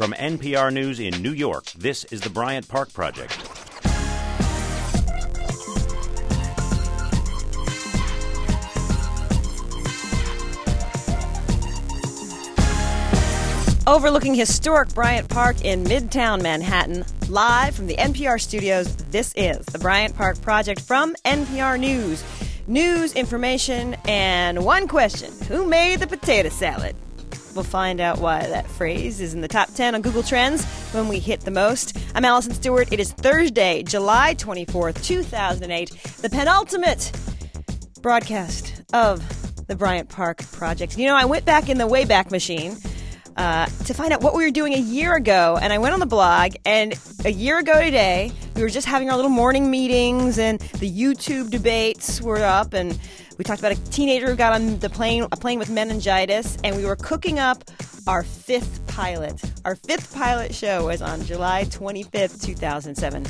From NPR News in New York, this is the Bryant Park Project. Overlooking historic Bryant Park in Midtown Manhattan, live from the NPR studios, this is the Bryant Park Project from NPR News. News, information, and one question Who made the potato salad? We'll find out why that phrase is in the top 10 on Google Trends when we hit the most. I'm Allison Stewart. It is Thursday, July 24th, 2008, the penultimate broadcast of the Bryant Park Project. You know, I went back in the Wayback Machine uh, to find out what we were doing a year ago. And I went on the blog, and a year ago today, we were just having our little morning meetings, and the YouTube debates were up, and we talked about a teenager who got on the plane, a plane with meningitis, and we were cooking up our fifth pilot. Our fifth pilot show was on July 25th, 2007.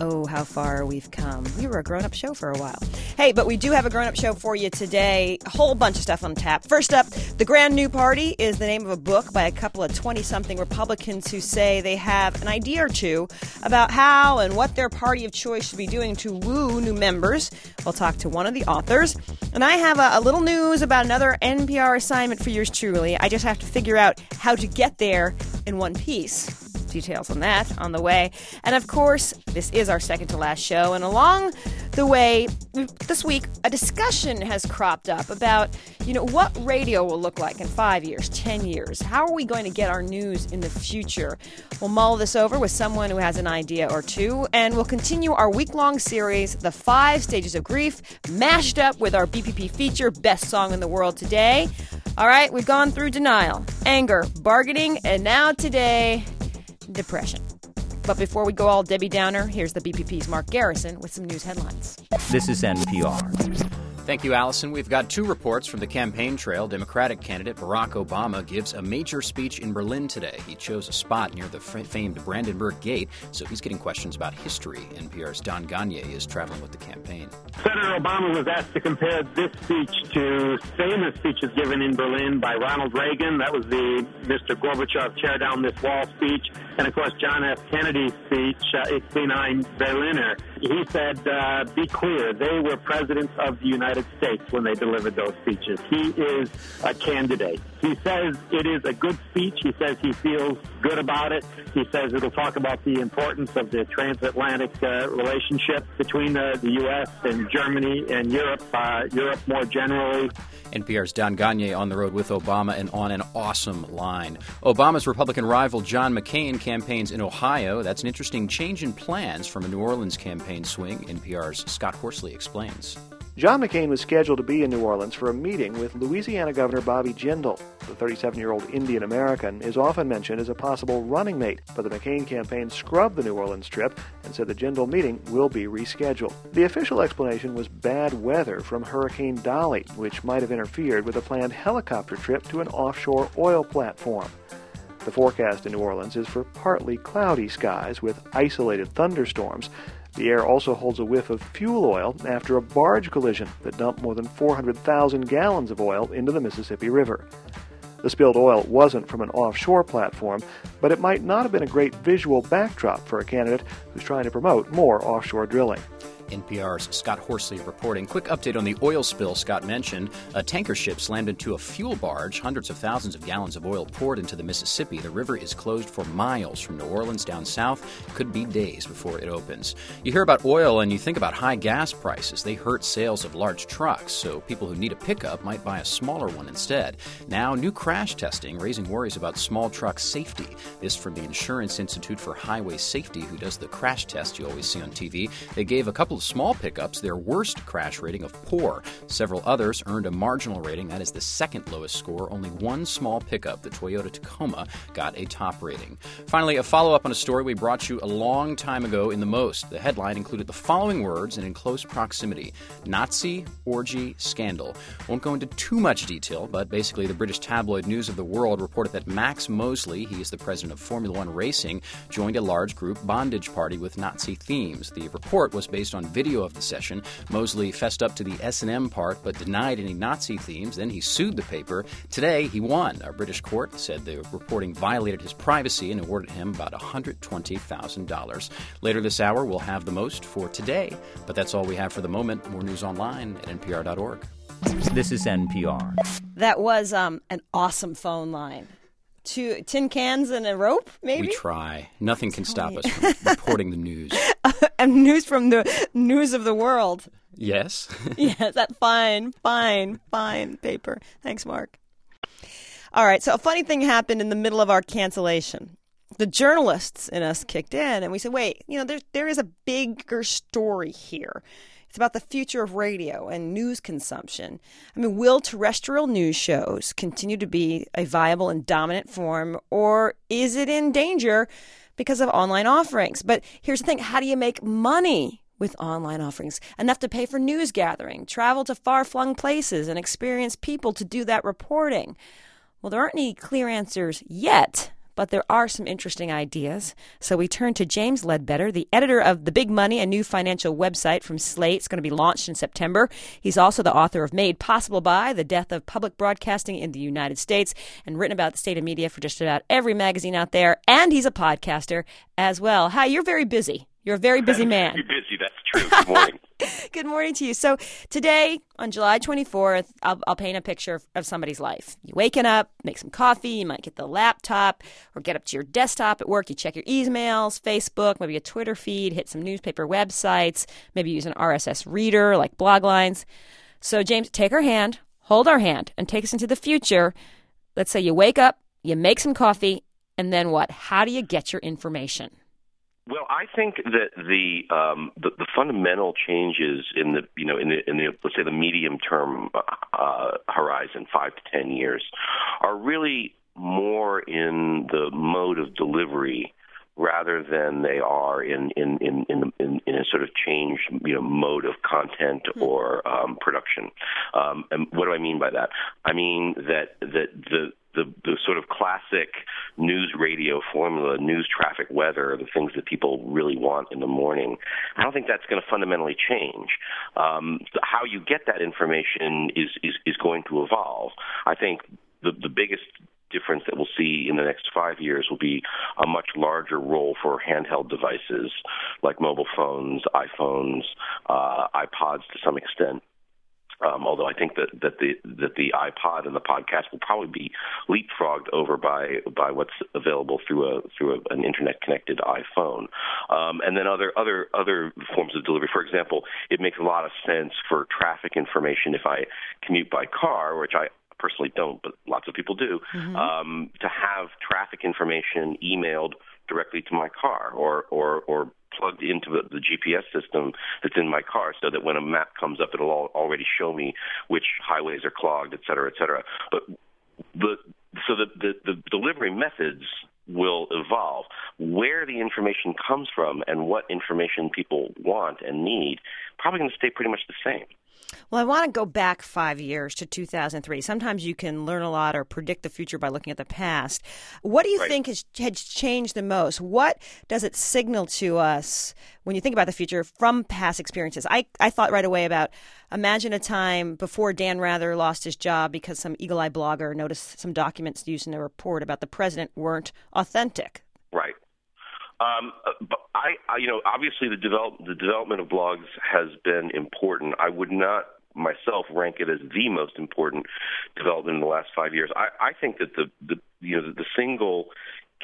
Oh, how far we've come. We were a grown up show for a while. Hey, but we do have a grown up show for you today. A whole bunch of stuff on tap. First up, The Grand New Party is the name of a book by a couple of 20 something Republicans who say they have an idea or two about how and what their party of choice should be doing to woo new members. We'll talk to one of the authors. And I have a, a little news about another NPR assignment for yours truly. I just have to figure out how to get there in one piece. Details on that on the way. And of course, this is our second to last show. And along the way, this week, a discussion has cropped up about, you know, what radio will look like in five years, 10 years. How are we going to get our news in the future? We'll mull this over with someone who has an idea or two. And we'll continue our week long series, The Five Stages of Grief, mashed up with our BPP feature, Best Song in the World Today. All right, we've gone through denial, anger, bargaining, and now today, depression. But before we go all Debbie Downer, here's the BPP's Mark Garrison with some news headlines. This is NPR. Thank you, Allison. We've got two reports from the campaign trail. Democratic candidate Barack Obama gives a major speech in Berlin today. He chose a spot near the famed Brandenburg Gate, so he's getting questions about history. NPR's Don Gonyea is traveling with the campaign. Senator Obama was asked to compare this speech to famous speeches given in Berlin by Ronald Reagan. That was the Mr. Gorbachev tear down this wall speech. And of course, John F. Kennedy's speech, uh, Ich bin ein Berliner. He said, uh, be clear, they were presidents of the United States when they delivered those speeches. He is a candidate. He says it is a good speech. He says he feels good about it. He says it'll talk about the importance of the transatlantic uh, relationship between uh, the U.S. and Germany and Europe, uh, Europe more generally. NPR's Don Gonyea on the road with Obama and on an awesome line. Obama's Republican rival John McCain campaigns in Ohio. That's an interesting change in plans from a New Orleans campaign swing. NPR's Scott Horsley explains. John McCain was scheduled to be in New Orleans for a meeting with Louisiana Governor Bobby Jindal. The 37 year old Indian American is often mentioned as a possible running mate, but the McCain campaign scrubbed the New Orleans trip and said the Jindal meeting will be rescheduled. The official explanation was bad weather from Hurricane Dolly, which might have interfered with a planned helicopter trip to an offshore oil platform. The forecast in New Orleans is for partly cloudy skies with isolated thunderstorms. The air also holds a whiff of fuel oil after a barge collision that dumped more than 400,000 gallons of oil into the Mississippi River. The spilled oil wasn't from an offshore platform, but it might not have been a great visual backdrop for a candidate who's trying to promote more offshore drilling. NPR's Scott Horsley reporting. Quick update on the oil spill Scott mentioned. A tanker ship slammed into a fuel barge. Hundreds of thousands of gallons of oil poured into the Mississippi. The river is closed for miles from New Orleans down south. Could be days before it opens. You hear about oil and you think about high gas prices. They hurt sales of large trucks, so people who need a pickup might buy a smaller one instead. Now, new crash testing raising worries about small truck safety. This from the Insurance Institute for Highway Safety, who does the crash test you always see on TV. They gave a couple of small pickups their worst crash rating of poor. Several others earned a marginal rating, that is the second lowest score. Only one small pickup, the Toyota Tacoma, got a top rating. Finally, a follow up on a story we brought you a long time ago in the Most. The headline included the following words and in close proximity Nazi orgy scandal. Won't go into too much detail, but basically, the British tabloid News of the World reported that Max Mosley, he is the president of Formula One Racing, joined a large group bondage party with Nazi themes. The report was based on on video of the session. Mosley fessed up to the S&M part but denied any Nazi themes. Then he sued the paper. Today, he won. A British court said the reporting violated his privacy and awarded him about $120,000. Later this hour, we'll have the most for today. But that's all we have for the moment. More news online at npr.org. This is NPR. That was um, an awesome phone line. Two tin cans and a rope, maybe. We try. Nothing can stop us from reporting the news. and news from the news of the world. Yes. yes, that fine, fine, fine paper. Thanks, Mark. All right. So a funny thing happened in the middle of our cancellation. The journalists in us kicked in, and we said, "Wait, you know, there there is a bigger story here." It's about the future of radio and news consumption. I mean, will terrestrial news shows continue to be a viable and dominant form, or is it in danger because of online offerings? But here's the thing how do you make money with online offerings? Enough to pay for news gathering, travel to far flung places, and experience people to do that reporting? Well, there aren't any clear answers yet but there are some interesting ideas. So we turn to James Ledbetter, the editor of The Big Money, a new financial website from Slate. It's going to be launched in September. He's also the author of Made Possible by The Death of Public Broadcasting in the United States and written about the state of media for just about every magazine out there. And he's a podcaster as well. Hi, you're very busy. You're a very busy man. You're busy, that's true. Good morning. Good morning to you. So today, on July 24th, I'll, I'll paint a picture of, of, somebody's life. You waking up, make some coffee, you might get the laptop or get up to your desktop at work. You check your emails, Facebook, maybe a Twitter feed, hit some newspaper websites, maybe use an RSS reader like Bloglines. So, James, take our hand, hold our hand, and take us into the future. Let's say you wake up, you make some coffee, and then what? How do you get your information? Well, I think that the, um, the the fundamental changes in the you know in the in the let's say the medium term uh, horizon, five to ten years, are really more in the mode of delivery rather than they are in in in in, in, in a sort of changed you know mode of content hmm. or um, production. Um, and what do I mean by that? I mean that that the the, the sort of classic news radio formula, news traffic weather, the things that people really want in the morning. I don't think that's going to fundamentally change. Um, how you get that information is, is, is going to evolve. I think the, the biggest difference that we'll see in the next five years will be a much larger role for handheld devices like mobile phones, iPhones, uh, iPods to some extent. Um, although I think that, that the that the iPod and the podcast will probably be leapfrogged over by by what's available through a through a, an internet connected iPhone, um, and then other other other forms of delivery. For example, it makes a lot of sense for traffic information if I commute by car, which I personally don't, but lots of people do, mm-hmm. um, to have traffic information emailed directly to my car or or or plugged into the, GPS system that's in my car so that when a map comes up, it'll already show me which highways are clogged, et cetera, et cetera. But the, so the, the, the delivery methods will evolve. Where the information comes from and what information people want and need probably going to stay pretty much the same. Well, I want to go back five years to 2003. Sometimes you can learn a lot or predict the future by looking at the past. What do you right. think has, has changed the most? What does it signal to us when you think about the future from past experiences? I, I thought right away about imagine a time before Dan Rather lost his job because some eagle eye blogger noticed some documents used in a report about the president weren't authentic. Right. Um, but I, I, you know, obviously the develop the development of blogs has been important. I would not myself rank it as the most important development in the last five years. I, I think that the, the you know the single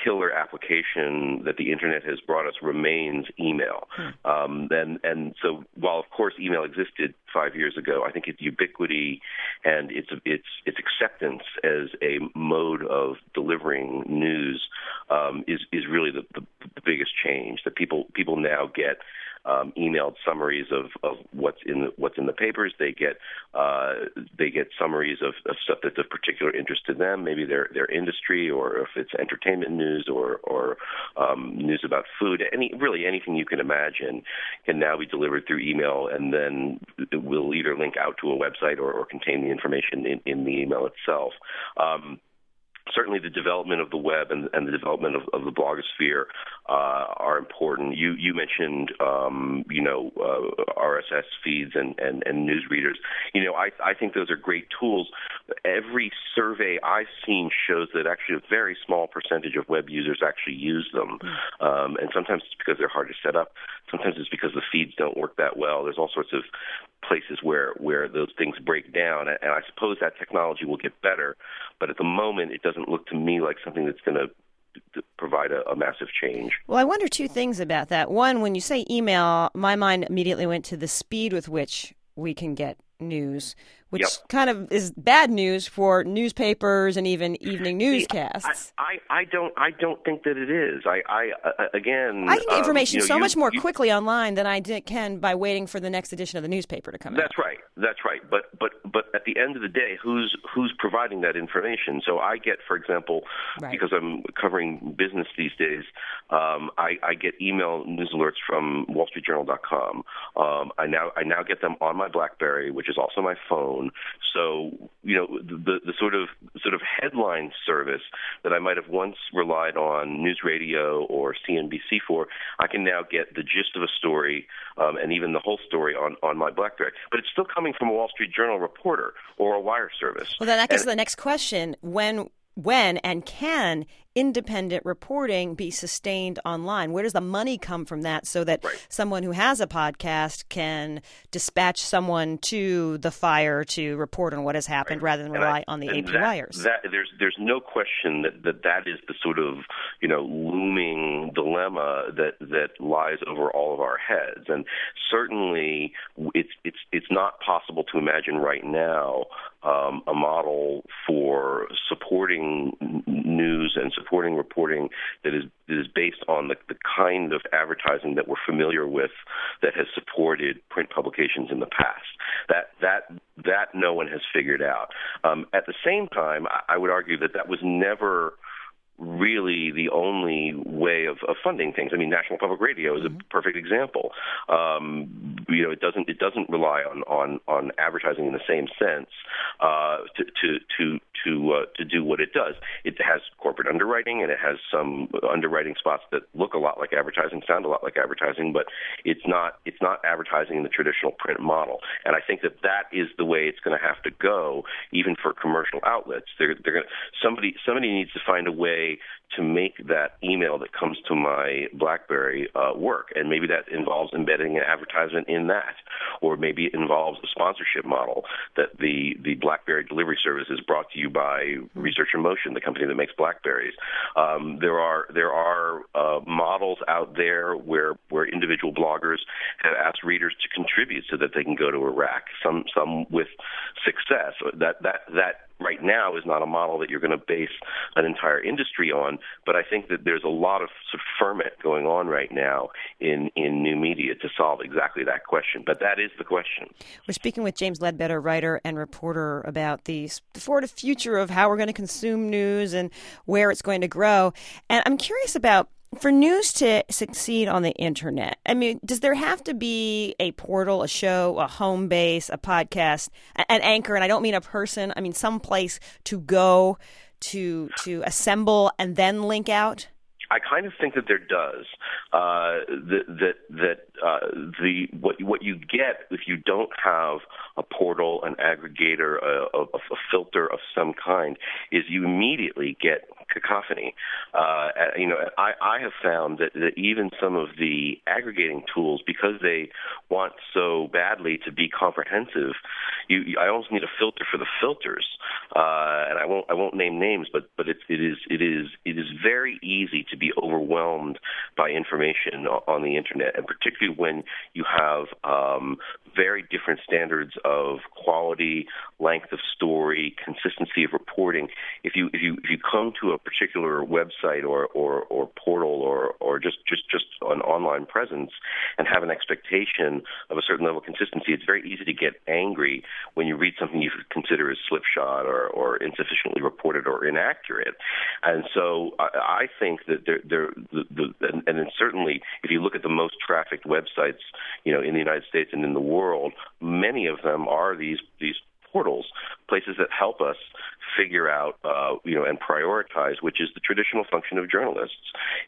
killer application that the internet has brought us remains email. Hmm. Um, and and so while of course email existed five years ago, I think its ubiquity and its its its acceptance as a mode of delivering news um, is is really the, the the biggest change that people people now get um, emailed summaries of, of what's in the, what's in the papers. They get uh, they get summaries of, of stuff that's of particular interest to them, maybe their their industry, or if it's entertainment news or or um, news about food. Any really anything you can imagine can now be delivered through email, and then it will either link out to a website or, or contain the information in, in the email itself. Um, certainly the development of the web and, and the development of, of the blogosphere uh, are important. You you mentioned um, you know uh, RSS feeds and, and, and news readers. You know I I think those are great tools. Every survey I've seen shows that actually a very small percentage of web users actually use them, um, and sometimes it's because they're hard to set up. Sometimes it's because the feeds don't work that well. There's all sorts of places where where those things break down, and I suppose that technology will get better. But at the moment, it doesn't look to me like something that's going to provide a, a, massive change. Well, I wonder two things about that. One, when you say email, my mind immediately went to the speed with which we can get news, which yep. kind of is bad news for newspapers and even evening newscasts. I, I, I don't I don't think that it is. I, I uh, again I can get information um, you know, so you, much more you, quickly online than I did, can by waiting for the next edition of the newspaper to come that's out. That's right. That's right. But but but at the end of the day, who's who's providing that information? So I get, for example, right. because I'm covering business these days, um, I, I get email news alerts from WallStreetJournal.com. Um, I now I now get them on my BlackBerry, which is also my phone. So you know the the sort of sort of headline service that I might have once relied on news radio or CNBC for, I can now get the gist of a story um, and even the whole story on on my BlackBerry. But it's still coming from a Wall Street Journal reporter or a wire service. Well, then that gets and, to the next question: when when and can independent reporting be sustained online? Where does the money come from that so that right. someone who has a podcast can dispatch someone to the fire to report on what has happened right. rather than rely I, on the AP that? That, there's there's no question that, that that is the sort of you know looming dilemma that that lies over all of our heads, and certainly it's it's it's not possible to imagine right now um, a model for supporting news and supporting reporting that is that is based on the, the kind of advertising that we're familiar with that has supported print publications in the past. That that that no one has figured out. Um, at the same time, I, I would argue that that was never really the only way of, of funding things. I mean, National Public Radio is a Mm-hmm. perfect example. Um, you know, it doesn't it doesn't rely on on, on advertising in the same sense uh, to to to to uh, to do what it does. It has corporate underwriting and it has some underwriting spots that look a lot like advertising, sound a lot like advertising, but it's not it's not advertising in the traditional print model. And I think that that is the way it's going to have to go, even for commercial outlets. They're they're going somebody somebody needs to find a way to make that email that comes to my BlackBerry uh, work, and maybe that involves embedding an advertisement in that, or maybe it involves a sponsorship model that the the BlackBerry delivery service is brought to you by Research in Motion, the company that makes Blackberries. Um, there are there are uh, models out there where where individual bloggers have asked readers to contribute so that they can go to Iraq. Some some with success. That that that right now is not a model that you're going to base an entire industry on. But I think that there's a lot of, sort of ferment going on right now in, in new media to solve exactly that question. But that is the question. We're speaking with James Ledbetter, writer and reporter, about the sort future of how we're going to consume news and where it's going to grow. And I'm curious about for news to succeed on the internet, I mean, does there have to be a portal, a show, a home base, a podcast, an anchor? And I don't mean a person. I mean some place to go to to assemble and then link out. I kind of think that there does. Uh, that that that uh, the what what you get if you don't have a portal, an aggregator, a, a, a filter of some kind, is you immediately get cacophony. Uh, you know, I, I have found that, that even some of the aggregating tools, because they want so badly to be comprehensive, you, you I almost need a filter for the filters. Uh, and I won't I won't name names, but but it, it is it is it is very easy to be overwhelmed by information on the internet, and particularly when you have um, very different standards of quality, length of story, consistency of reporting. If you if you if you come to a particular website or or, or portal or or just just just an online presence and have an expectation of a certain level of consistency, it's very easy to get angry when you read something you consider as slipshod or or insufficiently reported or inaccurate. And so I, I think that there there the, the and, and certainly if you look at the most trafficked websites, you know, in the United States and in the world, many of them are these these portals, places that help us figure out, uh, you know, and prioritize, which is the traditional function of journalists.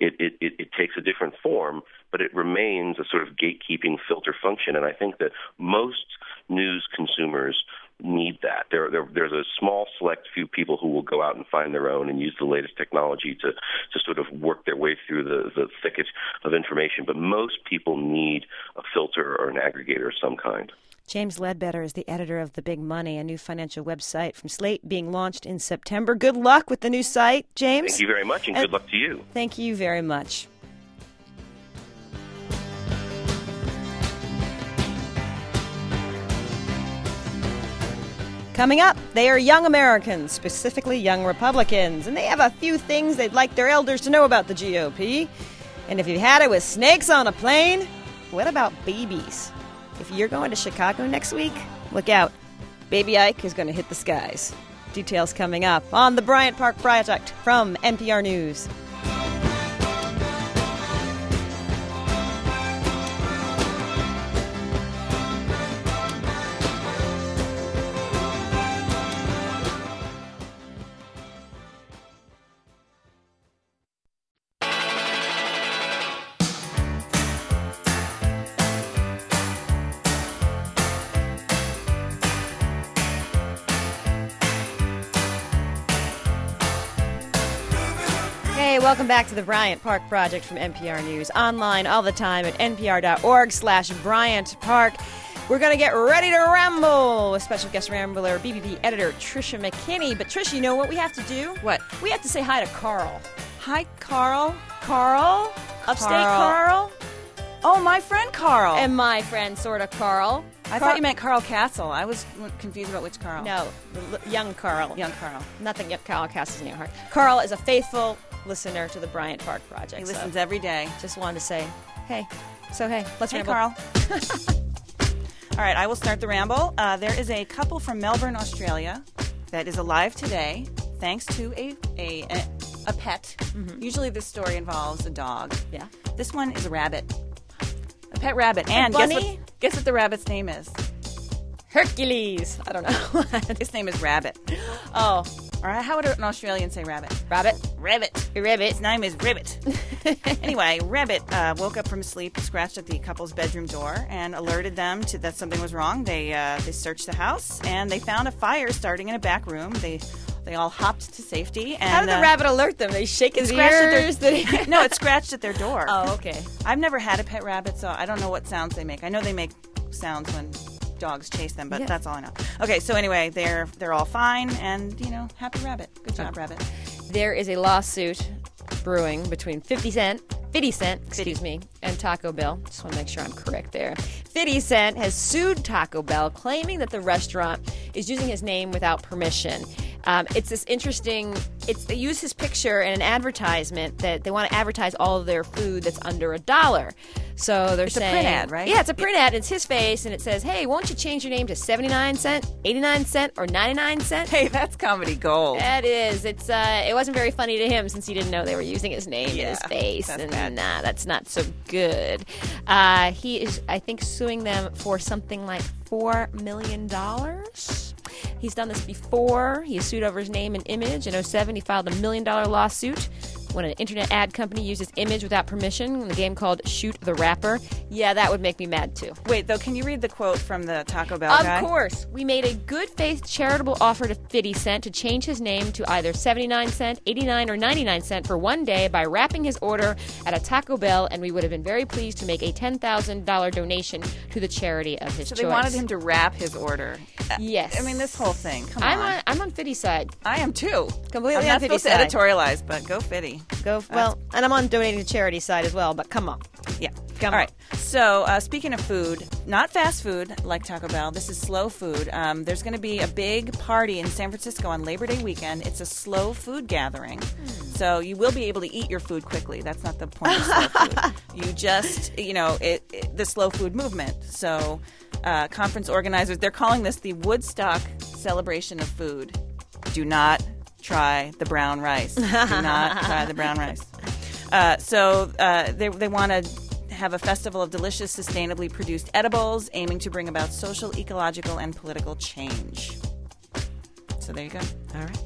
It, it, it, it takes a different form, but it remains a sort of gatekeeping filter function. And I think that most news consumers need that. There, there, there's a small select few people who will go out and find their own and use the latest technology to, to sort of work their way through the, the thicket of information. But most people need a filter or an aggregator of some kind. James Ledbetter is the editor of The Big Money, a new financial website from Slate being launched in September. Good luck with the new site, James. Thank you very much, and, and good luck to you. Thank you very much. Coming up, they are young Americans, specifically young Republicans, and they have a few things they'd like their elders to know about the GOP. And if you've had it with snakes on a plane, what about babies? If you're going to Chicago next week, look out. Baby Ike is going to hit the skies. Details coming up on the Bryant Park Project from NPR News. Back to the Bryant Park Project from NPR News. Online all the time at npr.org slash Bryant Park. We're going to get ready to ramble with special guest rambler, BPP editor Tricia McKinney. But Tricia, you know what we have to do? What? We have to say hi to Carl. Hi, Carl. Carl? Upstate Carl? Carl? Oh, my friend Carl. And my friend, sort of Carl. I Carl- thought you meant Carl Kasell. I was confused about which Carl. No, young Carl. Young Carl. Nothing Carl Kasell's in your heart. Carl is a faithful listener to the Bryant Park Project. He listens every day. Just wanted to say, hey. So, hey, let's hey, ramble. Carl. All right, I will start the ramble. Uh, there is a couple from Melbourne, Australia, that is alive today thanks to a a, a, a pet. Mm-hmm. Usually, this story involves a dog. Yeah. This one is a rabbit, a pet rabbit. And guess what, guess what the rabbit's name is? Hercules. I don't know. His name is Rabbit. Oh. All right. How would an Australian say rabbit? Rabbit. Rabbit. Rabbit. His name is Rabbit. anyway, Rabbit uh, woke up from sleep, scratched at the couple's bedroom door, and alerted them to that something was wrong. They uh, they searched the house and they found a fire starting in a back room. They they all hopped to safety. And, How did the uh, rabbit alert them? They shake his ears. Their, no, it scratched at their door. Oh, okay. I've never had a pet rabbit, so I don't know what sounds they make. I know they make sounds when dogs chase them, but yeah. that's all I know. Okay, so anyway, they're they're all fine, and you know, happy rabbit. Good job, rabbit. There is a lawsuit brewing between 50 Cent, 50 Cent, excuse 50. me, and Taco Bell. Just want to make sure I'm correct there. 50 Cent has sued Taco Bell, claiming that the restaurant is using his name without permission. Um, it's this interesting. It's they use his picture in an advertisement that they want to advertise all of their food that's under a dollar. So they're it's saying, a print ad, right? Yeah, it's a print ad. And It's his face, and it says, "Hey, won't you change your name to seventy nine cent, eighty nine cent, or ninety nine cent?" Hey, that's comedy gold. That is. It's. Uh, it wasn't very funny to him since he didn't know they were using his name yeah, and his face, and bad. nah, that's not so good. Uh, he is, I think, suing them for something like four million dollars. He's done this before. He sued over his name and image. In 07, he filed a million dollar lawsuit when an internet ad company uses image without permission in the game called Shoot the Rapper. Yeah, that would make me mad too. Wait, though, can you read the quote from the Taco Bell of guy? Of course. We made a good faith charitable offer to 50 Cent to change his name to either 79 cent, 89 or 99 cent for one day by wrapping his order at a Taco Bell, and we would have been very pleased to make a $10,000 donation to the charity of his so choice. So they wanted him to wrap his order. Uh, yes. I mean, this whole thing. Come I'm on. on. I'm on Fiddy's side. I am too. Completely I'm on not Fiddy's supposed side. to editorialize, but go Fiddy. Go well, and I'm on donating to charity side as well. But come on, yeah, come All on. right. So uh, speaking of food, not fast food like Taco Bell. This is slow food. Um, there's going to be a big party in San Francisco on Labor Day weekend. It's a slow food gathering, hmm. so you will be able to eat your food quickly. That's not the point of slow food. You just, you know, it, it, the slow food movement. So. Uh, conference organizers, they're calling this the Woodstock celebration of food. Do not try the brown rice. Do not try the brown rice. Uh, so uh, they, they want to have a festival of delicious, sustainably produced edibles, aiming to bring about social, ecological, and political change. So there you go. All right.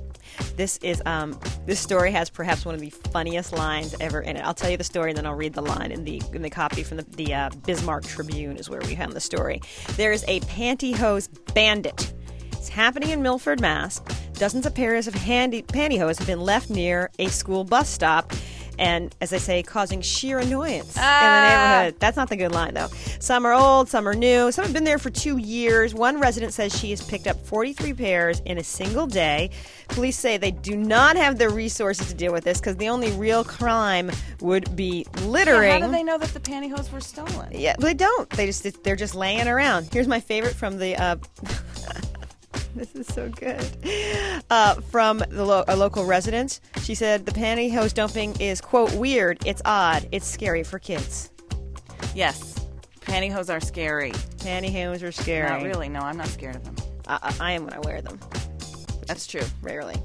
This is um, this story has perhaps one of the funniest lines ever in it. I'll tell you the story, and then I'll read the line in the in the copy from the, the uh, Bismarck Tribune is where we found the story. There is a pantyhose bandit. It's happening in Milford, Mass. Dozens of pairs of handy pantyhose have been left near a school bus stop and as I say, causing sheer annoyance Ah. in the neighborhood. That's not the good line, though. Some are old, some are new, some have been there for two years. One resident says she has picked up 43 pairs in a single day. Police say they do not have the resources to deal with this because the only real crime would be littering. How do they know that the pantyhose were stolen? Yeah, they don't. They just they're just laying around. Here's my favorite from the. Uh, this is so good. Uh, from the lo- a local resident, she said the pantyhose dumping is quote weird. It's odd. It's scary for kids. Yes. Pantyhose are scary. Pantyhose are scary. Not really. No, I'm not scared of them. I, I, am when I wear them. That's true. Rarely.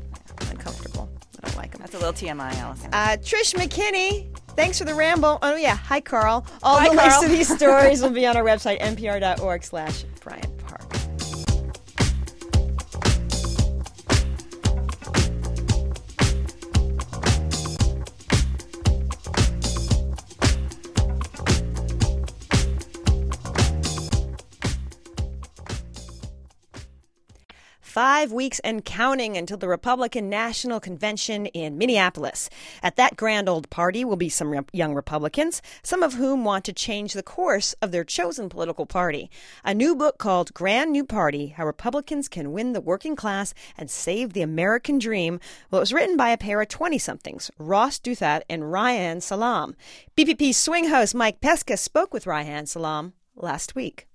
Uncomfortable. I don't like them. That's a little TMI, Allison. Uh, Trish McKinney, thanks for the ramble. Oh yeah, hi Carl. All Hi, the links to these stories will be on our website, npr.org slash Brian Five weeks and counting until the Republican National Convention in Minneapolis. At that grand old party will be some rep- young Republicans, some of whom want to change the course of their chosen political party. A new book called Grand New Party How Republicans Can Win the Working Class and Save the American Dream. Well, it was written by a pair of 20 somethings, Ross Douthat and Reihan Salam. BPP swing host Mike Pesca spoke with Reihan Salam last week.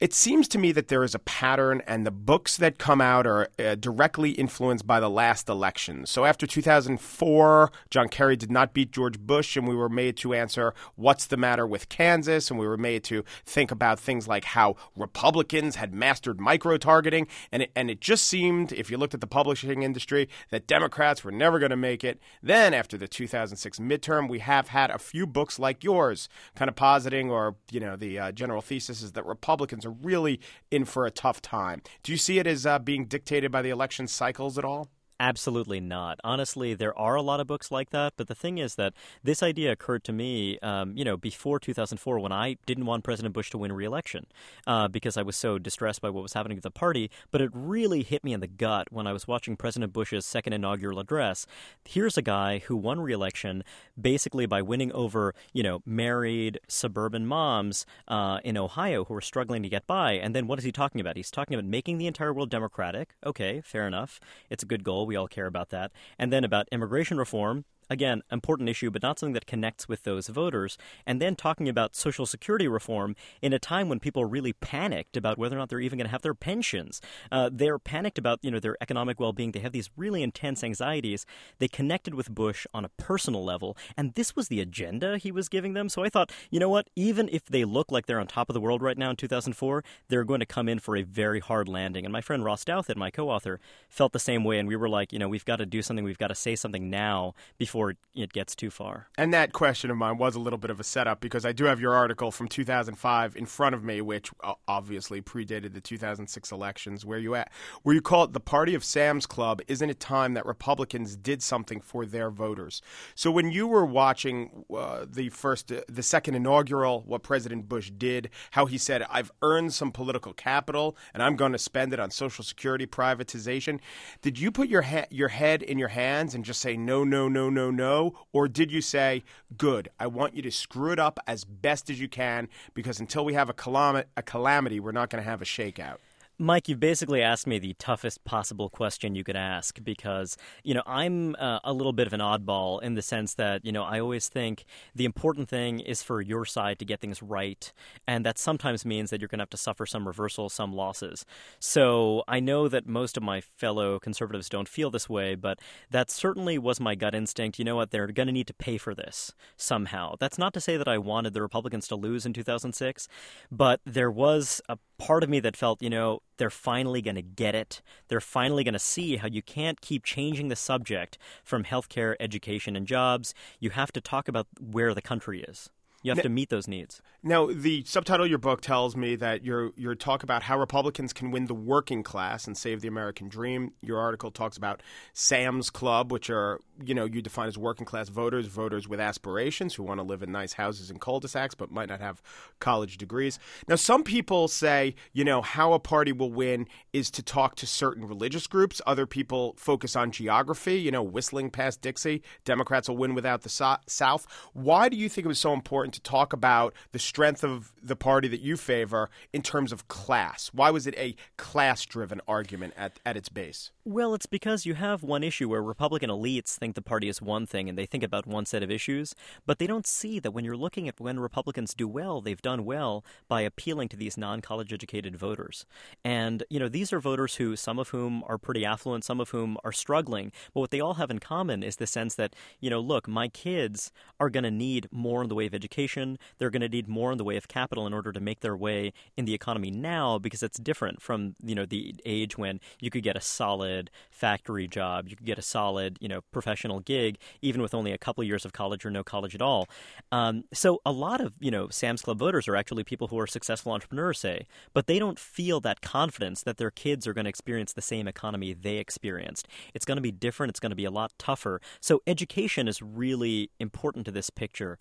It seems to me that there is a pattern, and the books that come out are uh, directly influenced by the last election. So after 2004, John Kerry did not beat George Bush, and we were made to answer what's the matter with Kansas, and we were made to think about things like how Republicans had mastered micro targeting, and it, and it just seemed, if you looked at the publishing industry, that Democrats were never going to make it. Then after the 2006 midterm, we have had a few books like yours, kind of positing, or you know, the uh, general thesis is that Republicans are really in for a tough time. Do you see it as uh, being dictated by the election cycles at all? Absolutely not. Honestly, there are a lot of books like that, but the thing is that this idea occurred to me, um, you know, before 2004 when I didn't want President Bush to win re-election uh, because I was so distressed by what was happening to the party. But it really hit me in the gut when I was watching President Bush's second inaugural address. Here's a guy who won re-election basically by winning over, you know, married suburban moms uh, in Ohio who were struggling to get by. And then what is he talking about? He's talking about making the entire world democratic. Okay, fair enough. It's a good goal. We all care about that. And then about immigration reform. Again, important issue, but not something that connects with those voters. And then talking about Social Security reform in a time when people really panicked about whether or not they're even going to have their pensions. Uh, they're panicked about you know their economic well-being. They have these really intense anxieties. They connected with Bush on a personal level, and this was the agenda he was giving them. So I thought, you know what? Even if they look like they're on top of the world right now in 2004, they're going to come in for a very hard landing. And my friend Ross Douthat, my co-author, felt the same way, and we were like, you know, we've got to do something. We've got to say something now before it gets too far. And that question of mine was a little bit of a setup because I do have your article from 2005 in front of me, which obviously predated the 2006 elections, where you at, where you call it the party of Sam's Club. Isn't it time that Republicans did something for their voters? So when you were watching uh, the first, uh, the second inaugural, what President Bush did, how he said, "I've earned some political capital and I'm going to spend it on Social Security privatization," did you put your ha- your head in your hands and just say no, no, no, no, no? Or did you say, good, I want you to screw it up as best as you can because until we have a, calam- a calamity, we're not going to have a shakeout? Mike, you've basically asked me the toughest possible question you could ask because, you know, I'm uh, a little bit of an oddball in the sense that, you know, I always think the important thing is for your side to get things right. And that sometimes means that you're going to have to suffer some reversal, some losses. So I know that most of my fellow conservatives don't feel this way, but that certainly was my gut instinct. You know what? They're going to need to pay for this somehow. That's not to say that I wanted the Republicans to lose in 2006, but there was a part of me that felt, you know, they're finally going to get it. They're finally going to see how you can't keep changing the subject from healthcare, education, and jobs. You have to talk about where the country is. You have to meet those needs. Now, the subtitle of your book tells me that you're you're talk about how Republicans can win the working class and save the American dream. Your article talks about Sam's Club, which are you know you define as working class voters, voters with aspirations who want to live in nice houses and cul-de-sacs but might not have college degrees. Now, some people say you know how a party will win is to talk to certain religious groups. Other people focus on geography. You know, whistling past Dixie, Democrats will win without the so- South. Why do you think it was so important to talk about the strength of the party that you favor in terms of class? Why was it a class driven argument at, at its base? Well, it's because you have one issue where Republican elites think the party is one thing and they think about one set of issues, but they don't see that when you're looking at when Republicans do well, they've done well by appealing to these non college educated voters. And, you know, these are voters who, some of whom are pretty affluent, some of whom are struggling, but what they all have in common is the sense that, you know, look, my kids are going to need more in the way of education. They're going to need more in the way of capital in order to make their way in the economy now because it's different from, you know, the age when you could get a solid factory job, you could get a solid, you know, professional gig, even with only a couple years of college or no college at all. Um, so a lot of, you know, Sam's Club voters are actually people who are successful entrepreneurs, say, but they don't feel that confidence that their kids are going to experience the same economy they experienced. It's going to be different. It's going to be a lot tougher. So education is really important to this picture.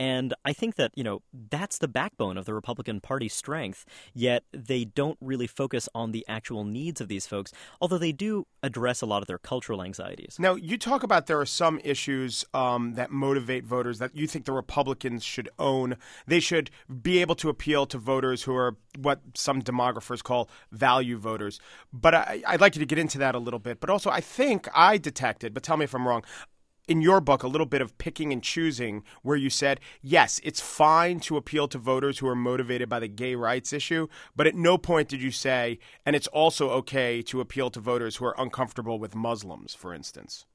And I think that, you know, that's the backbone of the Republican Party's strength, yet they don't really focus on the actual needs of these folks, although they do address a lot of their cultural anxieties. Now, you talk about there are some issues um, that motivate voters that you think the Republicans should own. They should be able to appeal to voters who are what some demographers call value voters. But I, I'd like you to get into that a little bit. But also, I think I detected, but tell me if I'm wrong, in your book a little bit of picking and choosing where you said, yes, it's fine to appeal to voters who are motivated by the gay rights issue, but at no point did you say, and it's also okay to appeal to voters who are uncomfortable with Muslims, for instance.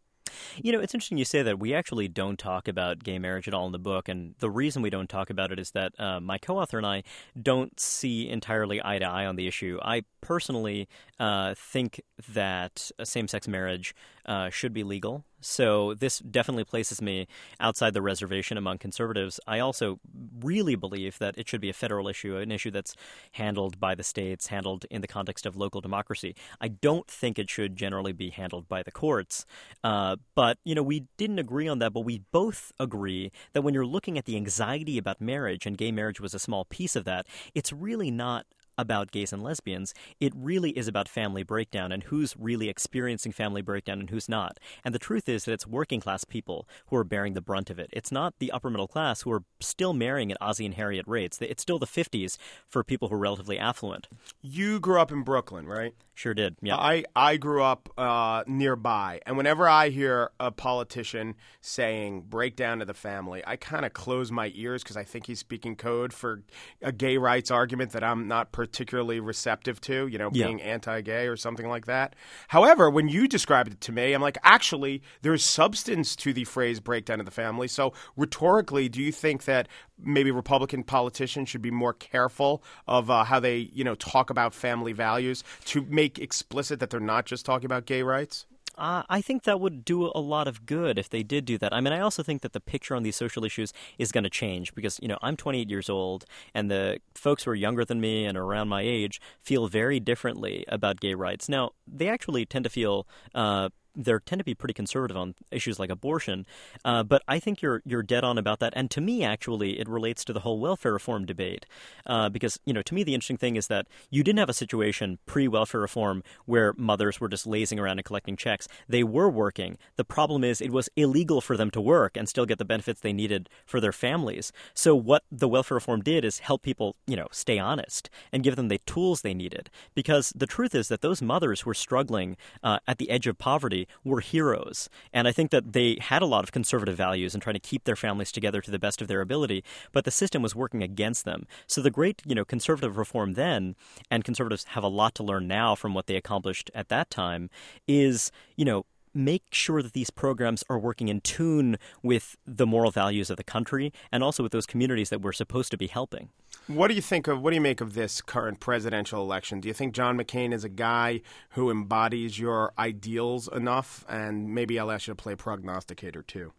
You know, it's interesting you say that. We actually don't talk about gay marriage at all in the book, and the reason we don't talk about it is that uh, my co-author and I don't see entirely eye to eye on the issue. I personally uh, think that same-sex marriage uh, should be legal. So this definitely places me outside the reservation among conservatives. I also really believe that it should be a federal issue, an issue that's handled by the states, handled in the context of local democracy. I don't think it should generally be handled by the courts. Uh, but, you know, we didn't agree on that, but we both agree that when you're looking at the anxiety about marriage, and gay marriage was a small piece of that, it's really not about gays and lesbians. It really is about family breakdown and who's really experiencing family breakdown and who's not. And the truth is that it's working class people who are bearing the brunt of it. It's not the upper middle class who are still marrying at Ozzie and Harriet rates. It's still the 50s for people who are relatively affluent. You grew up in Brooklyn, right? Sure did. Yeah. I, I grew up uh, nearby, and whenever I hear a politician saying breakdown of the family, I kind of close my ears because I think he's speaking code for a gay rights argument that I'm not particularly receptive to, you know, Yeah. being anti gay or something like that. However, when you described it to me, I'm like, actually, there's substance to the phrase breakdown of the family. So, rhetorically, do you think that maybe Republican politicians should be more careful of uh, how they, you know, talk about family values to make explicit that they're not just talking about gay rights? Uh, I think that would do a lot of good if they did do that. I mean, I also think that the picture on these social issues is going to change because, you know, I'm 28 years old, and the folks who are younger than me and around my age feel very differently about gay rights. Now, they actually tend to feel. Uh, they tend to be pretty conservative on issues like abortion, uh, but I think you're you're dead on about that. And to me, actually, it relates to the whole welfare reform debate, uh, because you know, to me, the interesting thing is that you didn't have a situation pre-welfare reform where mothers were just lazing around and collecting checks. They were working. The problem is, it was illegal for them to work and still get the benefits they needed for their families. So what the welfare reform did is help people, you know, stay honest and give them the tools they needed. Because the truth is that those mothers who were struggling uh, at the edge of poverty were heroes. And I think that they had a lot of conservative values and trying to keep their families together to the best of their ability, but the system was working against them. So the great, you know, conservative reform then, and conservatives have a lot to learn now from what they accomplished at that time, is, you know, make sure that these programs are working in tune with the moral values of the country and also with those communities that we're supposed to be helping. What do you think of what do you make of this current presidential election? Do you think John McCain is a guy who embodies your ideals enough? And maybe I'll ask you to play prognosticator too.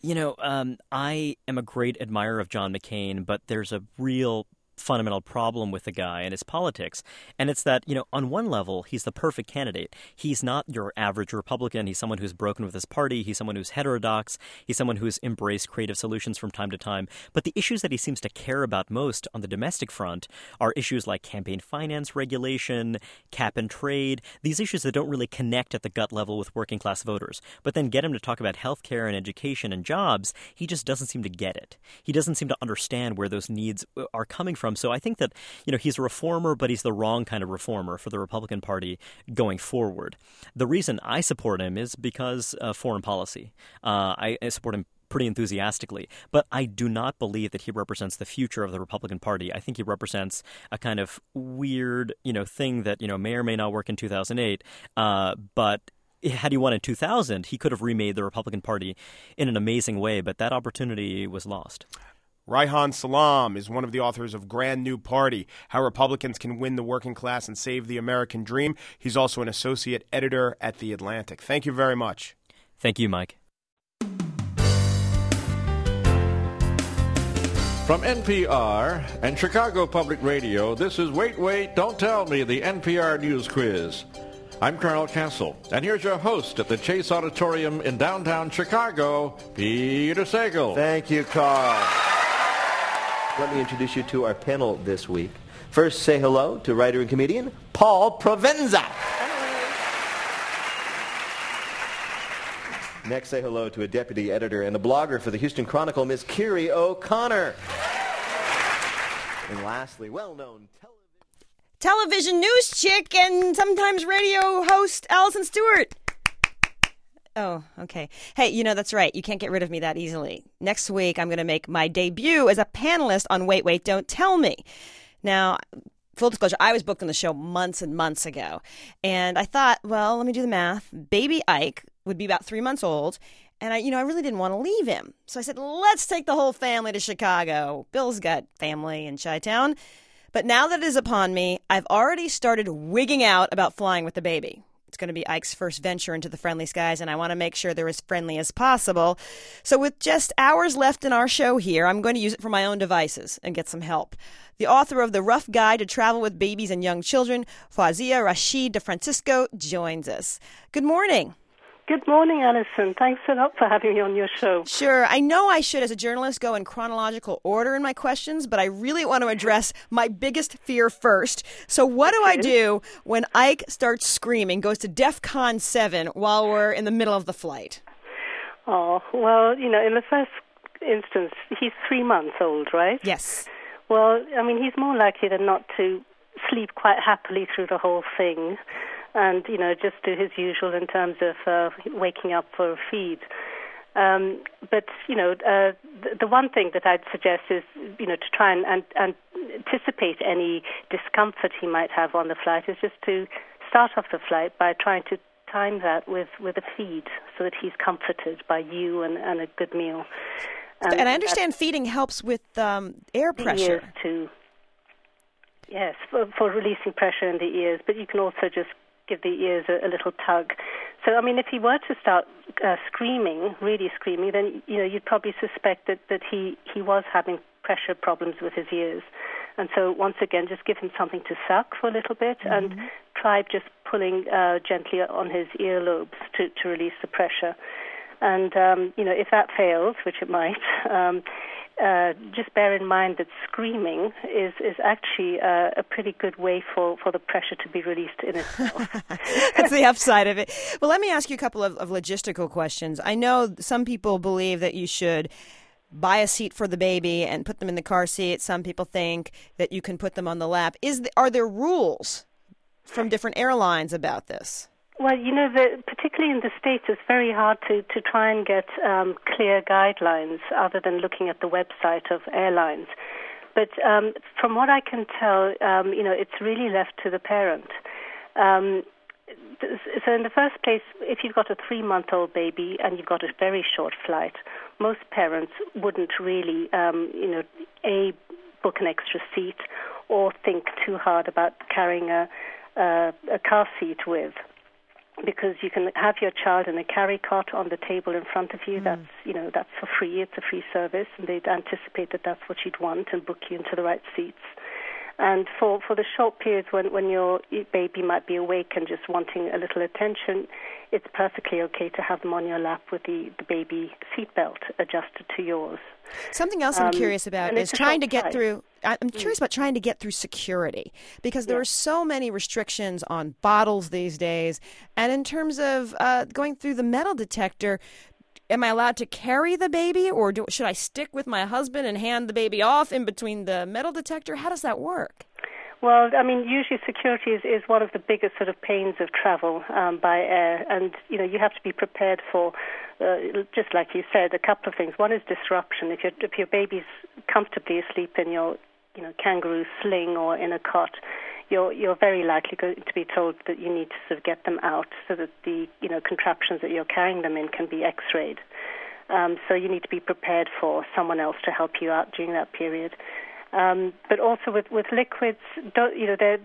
You know, um, I am a great admirer of John McCain, but there's a real fundamental problem with the guy and his politics. And it's that, you know, on one level, he's the perfect candidate. He's not your average Republican. He's someone who's broken with his party. He's someone who's heterodox. He's someone who's embraced creative solutions from time to time. But the issues that he seems to care about most on the domestic front are issues like campaign finance regulation, cap and trade, these issues that don't really connect at the gut level with working class voters. But then get him to talk about healthcare and education and jobs, he just doesn't seem to get it. He doesn't seem to understand where those needs uh, are coming from from. So I think that you know he's a reformer, but he's the wrong kind of reformer for the Republican Party going forward. The reason I support him is because of foreign policy. Uh, I, I support him pretty enthusiastically. But I do not believe that he represents the future of the Republican Party. I think he represents a kind of weird, you know, thing that you know may or may not work in 2008. Uh, but had he won in 2000, he could have remade the Republican Party in an amazing way. But that opportunity was lost. Reihan Salam is one of the authors of Grand New Party How Republicans Can Win the Working Class and Save the American Dream. He's also an associate editor at The Atlantic. Thank you very much. Thank you, Mike. From NPR and Chicago Public Radio, this is Wait, Wait, Don't Tell Me, the NPR News Quiz. I'm Carl Kasell, and here's your host at the Chase Auditorium in downtown Chicago, Peter Sagal. Thank you, Carl. Let me introduce you to our panel this week. First, say hello to writer and comedian Paul Provenza. Next, say hello to a deputy editor and a blogger for the Houston Chronicle, Ms. Kyrie O'Connor. And lastly, well-known television... television news chick and sometimes radio host Alison Stewart. Oh, okay. Hey, you know, that's right. You can't get rid of me that easily. Next week, I'm going to make my debut as a panelist on Wait, Wait, Don't Tell Me. Now, full disclosure, I was booked on the show months and months ago. And I thought, well, let me do the math. Baby Ike would be about three months old. And I, you know, I really didn't want to leave him. So I said, let's take the whole family to Chicago. Bill's got family in Chi Town. But now that it is upon me, I've already started wigging out about flying with the baby. It's going to be Ike's first venture into the friendly skies, and I want to make sure they're as friendly as possible. So, with just hours left in our show here, I'm going to use it for my own devices and get some help. The author of The Rough Guide to Travel with Babies and Young Children, Fawzia Rashid DeFrancisco, joins us. Good morning. Good morning, Alison. Thanks a lot for having me on your show. Sure. I know I should, as a journalist, go in chronological order in my questions, but I really want to address my biggest fear first. So, what do I do when Ike starts screaming, goes to DEF CON 7 while we're in the middle of the flight? Oh, well, you know, in the first instance, he's three months old, right? Yes. Well, I mean, he's more likely than not to sleep quite happily through the whole thing and you know just do his usual in terms of uh, waking up for a feed. Um, but you know, uh, the, the one thing that I'd suggest is you know to try and, and, and anticipate any discomfort he might have on the flight is just to start off the flight by trying to time that with, with a feed so that he's comforted by you and, and a good meal. And, and I understand feeding helps with um, air pressure. Too. Yes, for, for releasing pressure in the ears, but you can also just give the ears a, a little tug. So, I mean, if he were to start uh, screaming, really screaming, then you know you'd probably suspect that that he he was having pressure problems with his ears. And so, once again, just give him something to suck for a little bit, mm-hmm. and try just pulling uh, gently on his earlobes to to release the pressure. And um, you know, if that fails, which it might, um, uh, just bear in mind that screaming is, is actually uh, a pretty good way for, for the pressure to be released in itself. That's the upside of it. Well, let me ask you a couple of, of logistical questions. I know some people believe that you should buy a seat for the baby and put them in the car seat. Some people think that you can put them on the lap. Is the, are there rules from different airlines about this? Well, you know, the, particularly in the States, it's very hard to, to try and get um, clear guidelines other than looking at the website of airlines. But um, from what I can tell, um, you know, it's really left to the parent. Um, so, in the first place, if you've got a three month old baby and you've got a very short flight, most parents wouldn't really, um, you know, A, book an extra seat or think too hard about carrying a, a, a car seat with. Because you can have your child in a carry cot on the table in front of you. Mm. That's you know that's for free. It's a free service, and they'd anticipate that that's what you'd want and book you into the right seats. And for, for the short periods when, when your baby might be awake and just wanting a little attention, it's perfectly okay to have them on your lap with the, the baby seatbelt adjusted to yours. Something else I'm um, curious about is trying to get through. I'm mm. curious about trying to get through security because there yeah. are so many restrictions on bottles these days. And in terms of uh, going through the metal detector, am I allowed to carry the baby or do, should I stick with my husband and hand the baby off in between the metal detector? How does that work? Well, I mean, usually security is, is one of the biggest sort of pains of travel um, by air, and you know you have to be prepared for, uh, just like you said, a couple of things. One is disruption. If your if your baby's comfortably asleep in your you know kangaroo sling or in a cot, you're you're very likely going to be told that you need to sort of get them out so that the you know contraptions that you're carrying them in can be X-rayed. Um, so you need to be prepared for someone else to help you out during that period. Um, but also with with liquids, you know there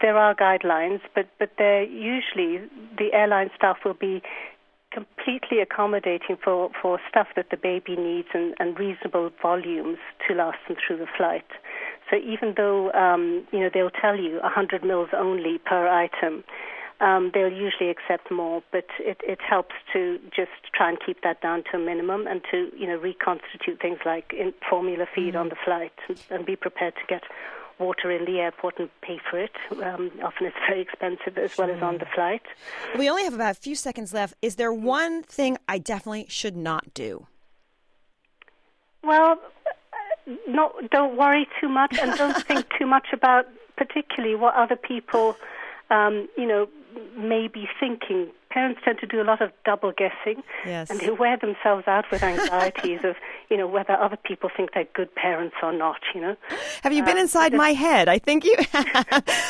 there are guidelines, but but they're usually the airline staff will be completely accommodating for, for stuff that the baby needs and, and reasonable volumes to last them through the flight. So even though um, you know they'll tell you 100 mils only per item, um, they'll usually accept more. But it, it helps to just try and keep that down to a minimum and to you know reconstitute things like in formula feed mm. on the flight and, and be prepared to get water in the airport and pay for it. Um, often it's very expensive as well as on the flight. We only have about a few seconds left. Is there one thing I definitely should not do? Well, not don't worry too much and don't think too much about particularly what other people, um, you know, may be thinking. Parents tend to do a lot of double guessing, yes. and they wear themselves out with anxieties of, you know, whether other people think they're good parents or not. You know. Have you been uh, inside my head? I think you,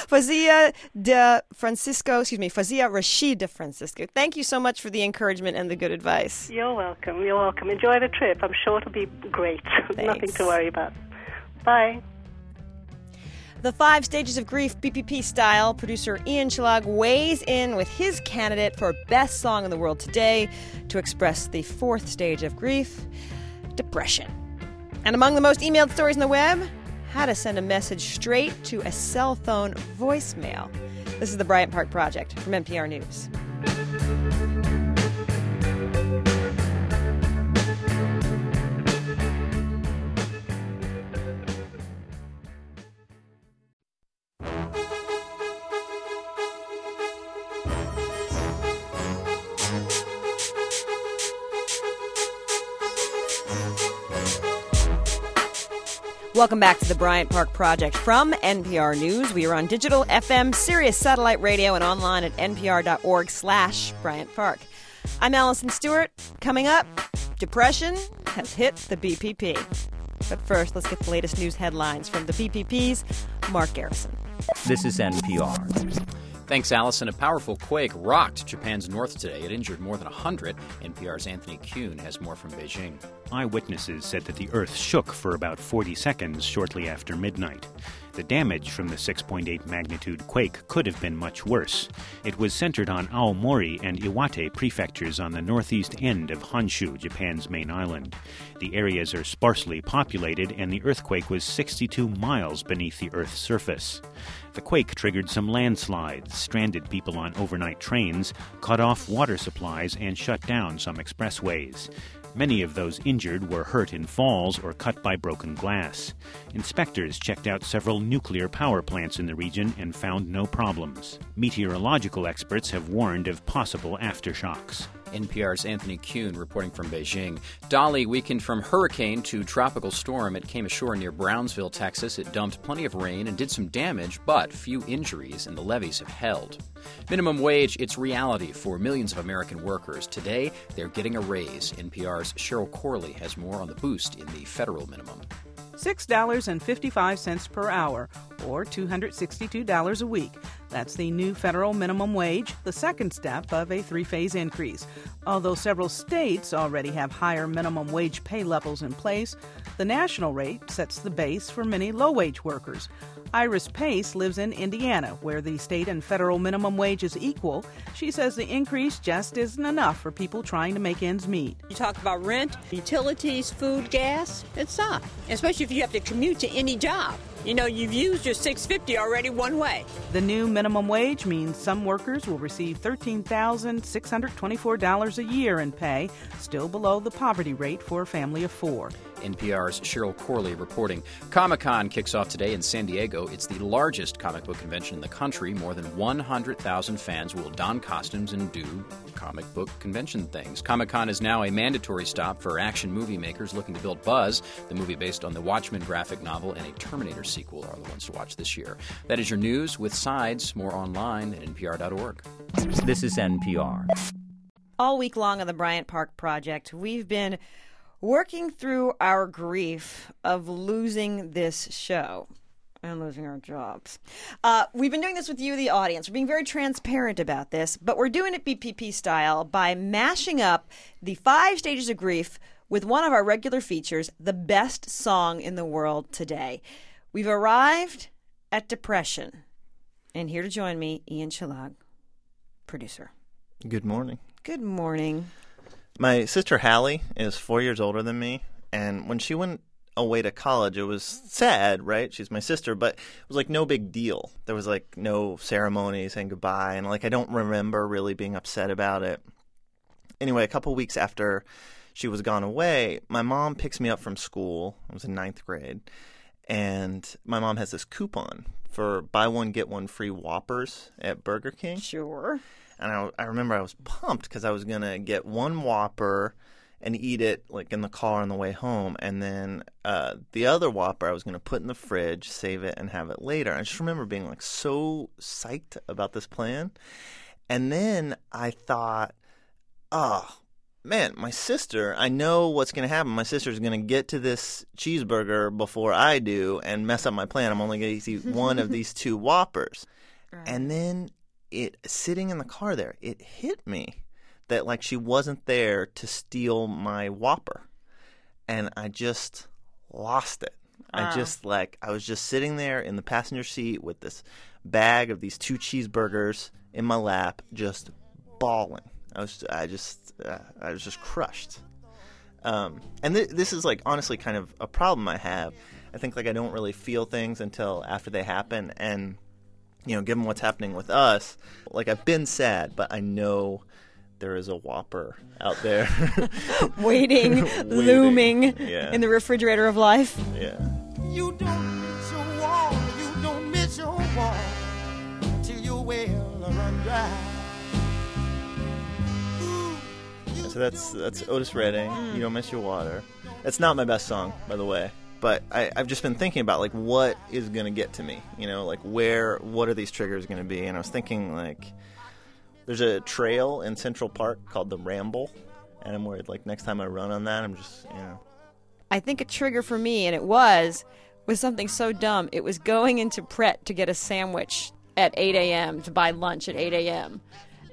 Fazia de Francisco. Excuse me, Fazia Rashid de Francisco. Thank you so much for the encouragement and the good advice. You're welcome. You're welcome. Enjoy the trip. I'm sure it'll be great. Nothing to worry about. Bye. The Five Stages of Grief, BPP style, producer Ian Chillag weighs in with his candidate for Best Song in the World today to express the fourth stage of grief depression. And among the most emailed stories on the web, how to send a message straight to a cell phone voicemail. This is the Bryant Park Project from NPR News. Welcome back to the Bryant Park Project from NPR News. We are on digital, FM, Sirius satellite radio, and online at npr.org slash Bryant Park. I'm Alison Stewart. Coming up, depression has hit the BPP. But first, let's get the latest news headlines from the BPP's Mark Garrison. This is NPR. Thanks, Alison. A powerful quake rocked Japan's north today. It injured more than 100. NPR's Anthony Kuhn has more from Beijing. Eyewitnesses said that the earth shook for about 40 seconds shortly after midnight. The damage from the 6.8 magnitude quake could have been much worse. It was centered on Aomori and Iwate prefectures on the northeast end of Honshu, Japan's main island. The areas are sparsely populated, and the earthquake was 62 miles beneath the Earth's surface. The quake triggered some landslides, stranded people on overnight trains, cut off water supplies, and shut down some expressways. Many of those injured were hurt in falls or cut by broken glass. Inspectors checked out several nuclear power plants in the region and found no problems. Meteorological experts have warned of possible aftershocks. NPR's Anthony Kuhn reporting from Beijing. Dolly weakened from hurricane to tropical storm. It came ashore near Brownsville, Texas. It dumped plenty of rain and did some damage, but few injuries, and the levees have held. Minimum wage, it's reality for millions of American workers. Today, they're getting a raise. NPR's Cheryl Corley has more on the boost in the federal minimum. $6.55 per hour, or $262 a week. That's the new federal minimum wage, the second step of a three phase increase. Although several states already have higher minimum wage pay levels in place, the national rate sets the base for many low wage workers. Iris Pace lives in Indiana, where the state and federal minimum wage is equal. She says the increase just isn't enough for people trying to make ends meet. You talk about rent, utilities, food, gas, it's not. Especially if you have to commute to any job. You know, you've used your 650 already one way. The new minimum wage means some workers will receive $13,624 a year in pay, still below the poverty rate for a family of four. NPR's Cheryl Corley reporting. Comic Con kicks off today in San Diego. It's the largest comic book convention in the country. More than 100,000 fans will don costumes and do comic book convention things. Comic Con is now a mandatory stop for action movie makers looking to build buzz. The movie based on the Watchmen graphic novel and a Terminator sequel are the ones to watch this year. That is your news with sides. More online at npr.org. This is NPR. All week long on the Bryant Park Project, we've been working through our grief of losing this show and losing our jobs. Uh, we've been doing this with you, the audience. We're being very transparent about this, but we're doing it BPP style by mashing up the five stages of grief with one of our regular features, the best song in the world today. We've arrived at depression. And here to join me, Ian Chillag, producer. Good morning. Good morning. My sister Hallie is four years older than me, and when she went away to college, it was sad, right? She's my sister, but it was like no big deal. There was like no ceremony saying goodbye, and like I don't remember really being upset about it. Anyway, a couple weeks after she was gone away, my mom picks me up from school. I was in ninth grade, and my mom has this coupon for buy one get one free Whoppers at Burger King. Sure and I, I remember I was pumped because I was gonna get one Whopper and eat it like in the car on the way home, and then uh, the other Whopper I was gonna put in the fridge, save it, and have it later. I just remember being like so psyched about this plan, and then I thought, oh man, my sister, I know what's going to happen. My sister's going to get to this cheeseburger before I do and mess up my plan. I'm only going to eat one of these two Whoppers. Right. And then it sitting in the car there, it hit me that like she wasn't there to steal my Whopper, and I just lost it. Uh. I just like I was just sitting there in the passenger seat with this bag of these two cheeseburgers in my lap, just bawling. I was I just uh, I was just crushed. Um, and th- this is like honestly kind of a problem I have. I think like I don't really feel things until after they happen, and you know, given what's happening with us, like I've been sad, but I know there is a Whopper out there waiting, waiting, looming yeah. in the refrigerator of life. Yeah. You don't miss your wall, you don't miss your wall till your well run dry. so that's that's Otis Redding. Mm. You don't miss your water. It's not my best song, by the way but I, have just been thinking about like what is going to get to me you know like where what are these triggers going to be? And i was thinking like there's a trail in central park called the ramble and i'm worried like next time i run on that i'm just you know. I think a trigger for me and it was was something so dumb. It was going into pret to get a sandwich at 8 a.m to buy lunch at 8 a.m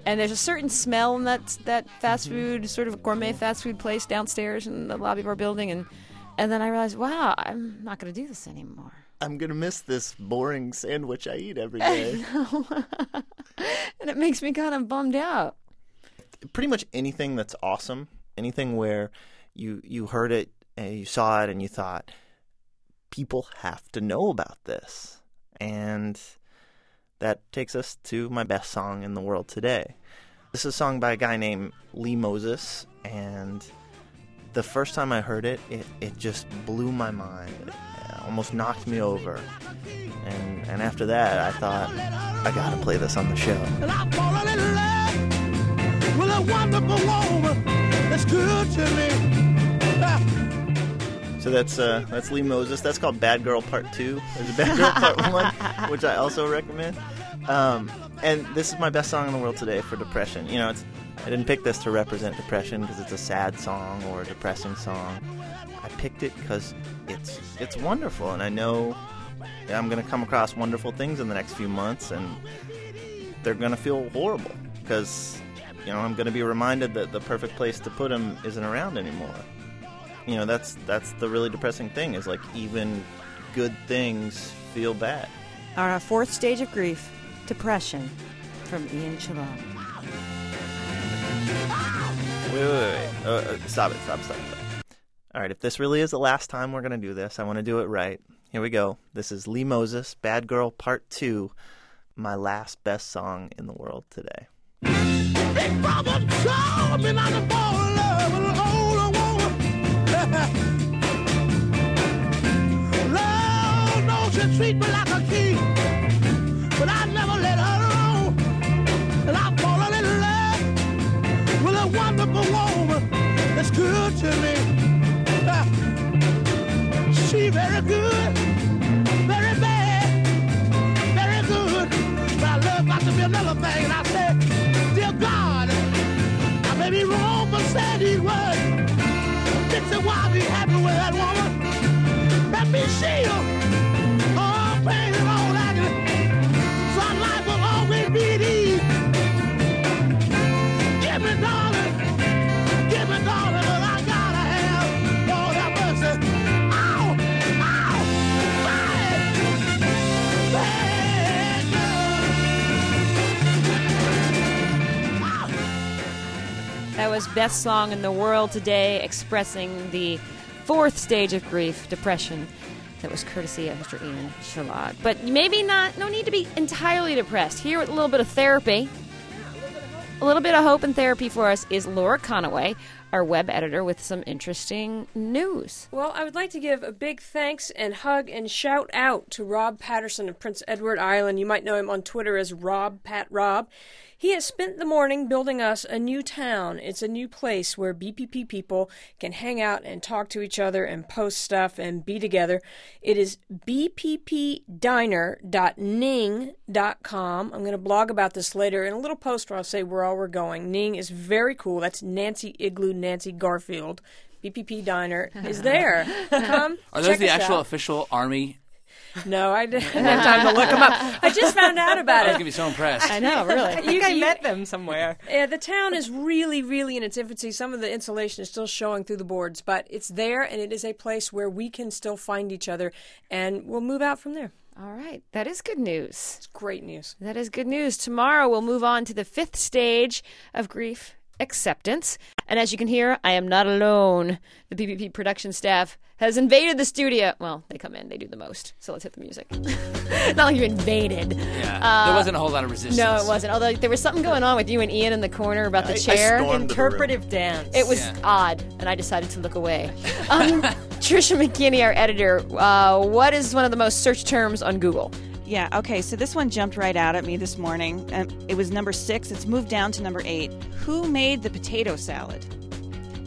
and there's a certain smell in that that fast mm-hmm. food sort of gourmet fast food place downstairs in the lobby of our building and and then I realized, wow, I'm not going to do this anymore. I'm going to miss this boring sandwich I eat every day. and it makes me kind of bummed out. Pretty much anything that's awesome, anything where you you heard it and you saw it and you thought people have to know about this. And that takes us to my best song in the world today. This is a song by a guy named Lee Moses and the first time I heard it, it, it just blew my mind. It almost knocked me over. And, and after that, I thought, I gotta play this on the show. So that's uh, that's Lee Moses. That's called Bad Girl Part Two. There's a Bad Girl Part One, which I also recommend. Um, and this is my best song in the world today for depression. You know, it's I didn't pick this to represent depression because it's a sad song or a depressing song. I picked it because it's it's wonderful, and I know I'm going to come across wonderful things in the next few months, and they're going to feel horrible because you know I'm going to be reminded that the perfect place to put them isn't around anymore. You know, that's that's the really depressing thing is like even good things feel bad. Our fourth stage of grief, depression, from Ian Chillag. Wait, wait, wait. Uh, uh, stop it. Stop, stop, stop. All right, if this really is the last time we're going to do this, I want to do it right. Here we go. This is Lee Moses, Bad Girl Part 2, my last best song in the world today. Treat me like a king, wonderful woman that's good to me. Ah. She very good, very bad, very good. I love got to be another thing. And I said, dear God, I may be wrong, but said these words. Dixie, why be happy with that woman? Let me see best song in the world today, expressing the fourth stage of grief, depression. That was courtesy of Mr. Ian Chillag. But maybe not, no need to be entirely depressed. Here with a little bit of therapy. A little bit of hope and therapy for us is Laura Conaway, our web editor, with some interesting news. Well, I would like to give a big thanks and hug and shout out to Rob Patterson of Prince Edward Island. You might know him on Twitter as Rob Pat Rob. He has spent the morning building us a new town. It's a new place where BPP people can hang out and talk to each other and post stuff and be together. It is bppdiner.ning.com. I'm going to blog about this later in a little post where I'll say where all we're going. Ning is very cool. That's Nancy Igloo, Nancy Garfield. BPP Diner is there. Come. Are those check the us actual out. official army? No, I didn't have time to look them up. I just found out about it. I it. was gonna be so impressed. I know, really. I think You- I you- met them somewhere. Yeah, the town is really, really in its infancy. Some of the insulation is still showing through the boards, but it's there, and it is a place where we can still find each other, and we'll move out from there. All right, that is good news. It's great news. That is good news. Tomorrow we'll move on to the fifth stage of grief acceptance. And as you can hear, I am not alone. The BPP production staff has invaded the studio. Well, they come in, they do the most. So let's hit the music. not like you invaded. Yeah, Uh, there wasn't a whole lot of resistance. No, it wasn't. Although there was something going on with you and Ian in the corner about the I- I chair. stormed the room. Interpretive dance. It was Yeah. odd, and I decided to look away. Um, Trisha McKinney, our editor, uh, what is one of the most searched terms on Google? Yeah, okay, so this one jumped right out at me this morning. Um, it was number six. It's moved down to number eight. Who made the potato salad?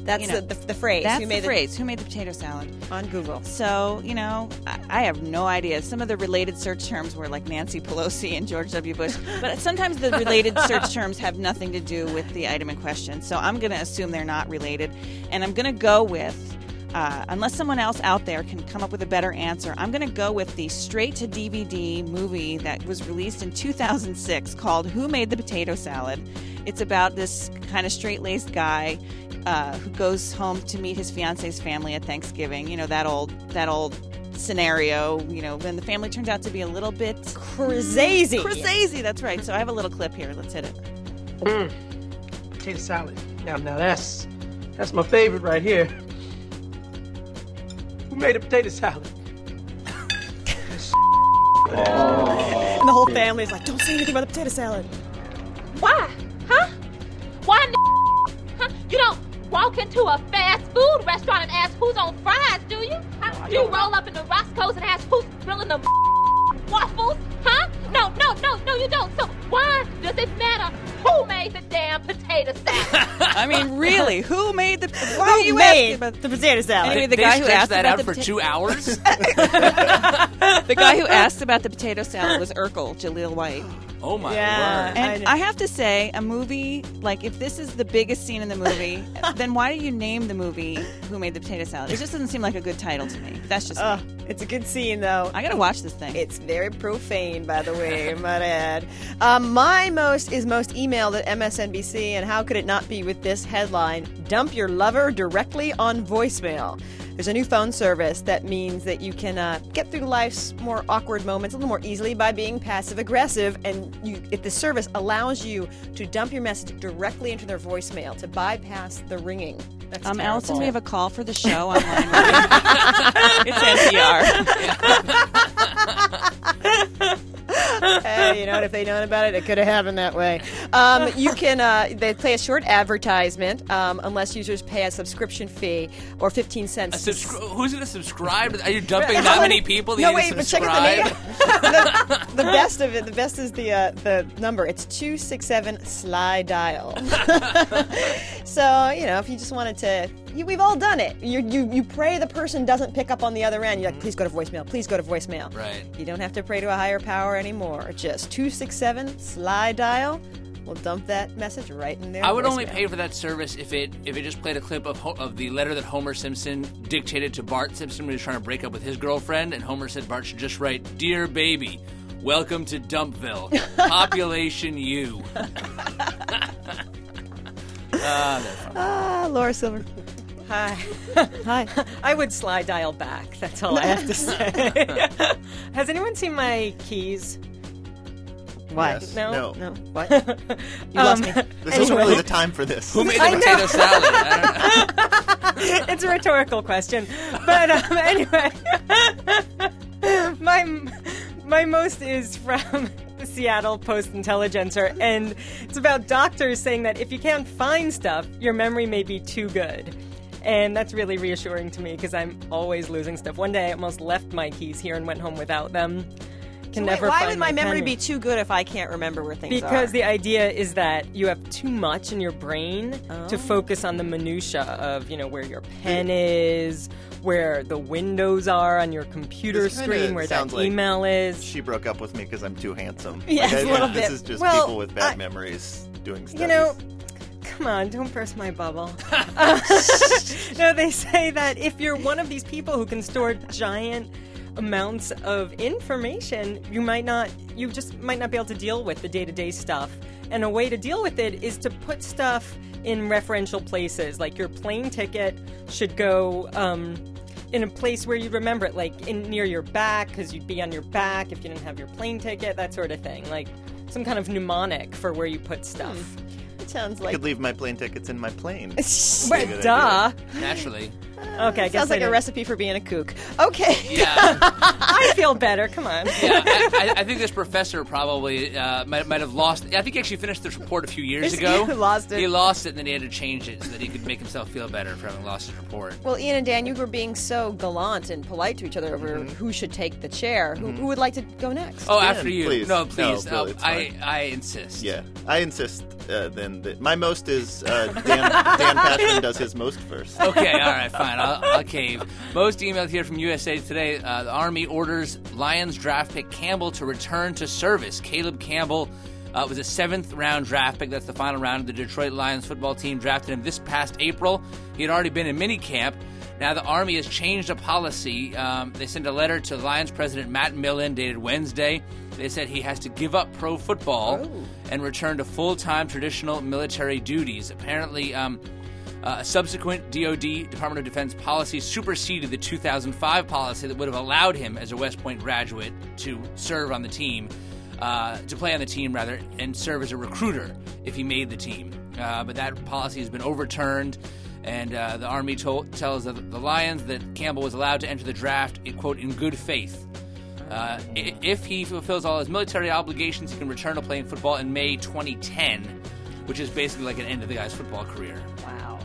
That's You know, the, the, the phrase. That's Who made the phrase. Who made the potato salad? on Google. So, you know, I, I have no idea. Some of the related search terms were like Nancy Pelosi and George W. Bush, but sometimes the related search terms have nothing to do with the item in question. So I'm going to assume they're not related. And I'm going to go with, uh, unless someone else out there can come up with a better answer, I'm going to go with the straight to DVD movie that was released in 2006 called Who Made the Potato Salad. It's about this kind of straight laced guy uh, who goes home to meet his fiance's family at Thanksgiving. You know that old that old scenario. You know when the family turns out to be a little bit crazy. Crazy. That's right. So I have a little clip here. Let's hit it. Mm. Potato salad. Now, now that's that's my favorite right here. Who made a potato salad? And the whole family's like, don't say anything about the potato salad. Why? Huh? Why? n- Huh? You don't walk into a fast food restaurant and ask who's on fries, do you? Huh? You roll up in the Roscoe's and ask who's grilling the waffles? Huh? No, no, no, no, you don't. So why does it matter who made the damn potato salad? I mean, really, who made the? Why Who are you made asking about the potato salad? Anyway, the they guy who asked that about out for pota- two hours. the guy who asked about the potato salad was Urkel, Jaleel White. Oh my Yeah. word! And I have to say, a movie like if this is the biggest scene in the movie, then why do you name the movie "Who Made the Potato Salad"? It just doesn't seem like a good title to me. That's just Oh, me. it's a good scene, though. I gotta watch this thing. It's very profane, by the way, might add. Um, my most is most emailed at MSNBC, and how could it not be with this headline? Dump your lover directly on voicemail. There's a new phone service that means that you can uh, get through life's more awkward moments a little more easily by being passive aggressive, and you, if the service allows you to dump your message directly into their voicemail to bypass the ringing. That's Um, terrible. Alison, we have a call for the show online. it's NPR. hey, you know what? If they'd known about it, it could have happened that way. Um, you can uh, they play a short advertisement um, unless users pay a subscription fee or fifteen A cents. subscri- who's going to subscribe? Are you dumping that many- many people that no, you wait, need but check out the name. the, the best of it. The best is the uh, the number. It's two six seven slide dial. so you know, if you just wanted to, you, we've all done it. You, you you pray the person doesn't pick up on the other end. You're like, please go to voicemail. Please go to voicemail. Right. You don't have to pray to a higher power anymore. Just two six seven slide dial. We'll dump that message right in there. I would only pay for that service if it if it just played a clip of Ho- of the letter that Homer Simpson dictated to Bart Simpson when he was trying to break up with his girlfriend, and Homer said Bart should just write, "Dear baby, welcome to Dumpville, population U." Ah. Ah, Laura Silver. Hi. Hi. I would slide dial back. That's all I have to say. Has anyone seen my keys? Why? Yes. No. No. No. What? You lost me. This isn't really the time for this. Who made the I know. potato salad? I don't know. it's a rhetorical question, but um, anyway, my my most is from the Seattle Post Intelligencer, and it's about doctors saying that if you can't find stuff, your memory may be too good. And that's really reassuring to me because I'm always losing stuff. One day I almost left my keys here and went home without them. Can So wait, never why find would my memory pen. be too good if I can't remember where things are? Because the idea is that you have too much in your brain to focus on the minutia of, you know, where your pen is, where the windows are on your computer This screen, where that like email is. She broke up with me because I'm too handsome. Yes, Like, I- a little This bit. is just Well, people with bad I- memories doing stuff. You know, come on, don't burst my bubble. Uh, no, they say that if you're one of these people who can store giant amounts of information, you might not, you just might not be able to deal with the day to day stuff. And a way to deal with it is to put stuff in referential places. Like your plane ticket should go um, in a place where you'd remember it, like in near your back, because you'd be on your back if you didn't have your plane ticket, that sort of thing. Like some kind of mnemonic for where you put stuff. It sounds like I like could leave my plane tickets in my plane. Well, Good duh. Naturally. Okay, I guess sounds I like a didn't- recipe for being a kook. Okay. Yeah. I feel better. Come on. Yeah, I, I, I think this professor probably uh, might, might have lost. I think he actually finished this report a few years He ago. lost it. He lost it, and then he had to change it so that he could make himself feel better for having lost his report. Well, Ian and Dan, you were being so gallant and polite to each other over who should take the chair. Who, who would like to go next? Oh, Dan, after you. please. No, No, please. Bill, Uh, it's I, fine. I insist. Yeah, I insist. Uh, then that my most is uh, Dan. Dan Pashman does his most first. Okay, all right, fine. I'll, I'll cave. Most emailed here from USA Today. Uh, the Army orders Lions draft pick Campbell to return to service. Caleb Campbell uh, was a seventh round draft pick. That's the final round of the Detroit Lions football team. Drafted him this past April. He had already been in minicamp. Now the Army has changed a policy. Um, they sent a letter to Lions President Matt Millen dated Wednesday. They said he has to give up pro football and return to full time traditional military duties. Apparently, um, uh, a subsequent DoD Department of Defense policy superseded the 2005 policy that would have allowed him, as a West Point graduate, to serve on the team, uh, to play on the team rather, and serve as a recruiter if he made the team. Uh, but that policy has been overturned, and uh, the Army tells the, the Lions that Campbell was allowed to enter the draft, in, quote, in good faith. Uh, if he fulfills all his military obligations, he can return to playing football in May 2010, which is basically like an end of the guy's football career. Wow.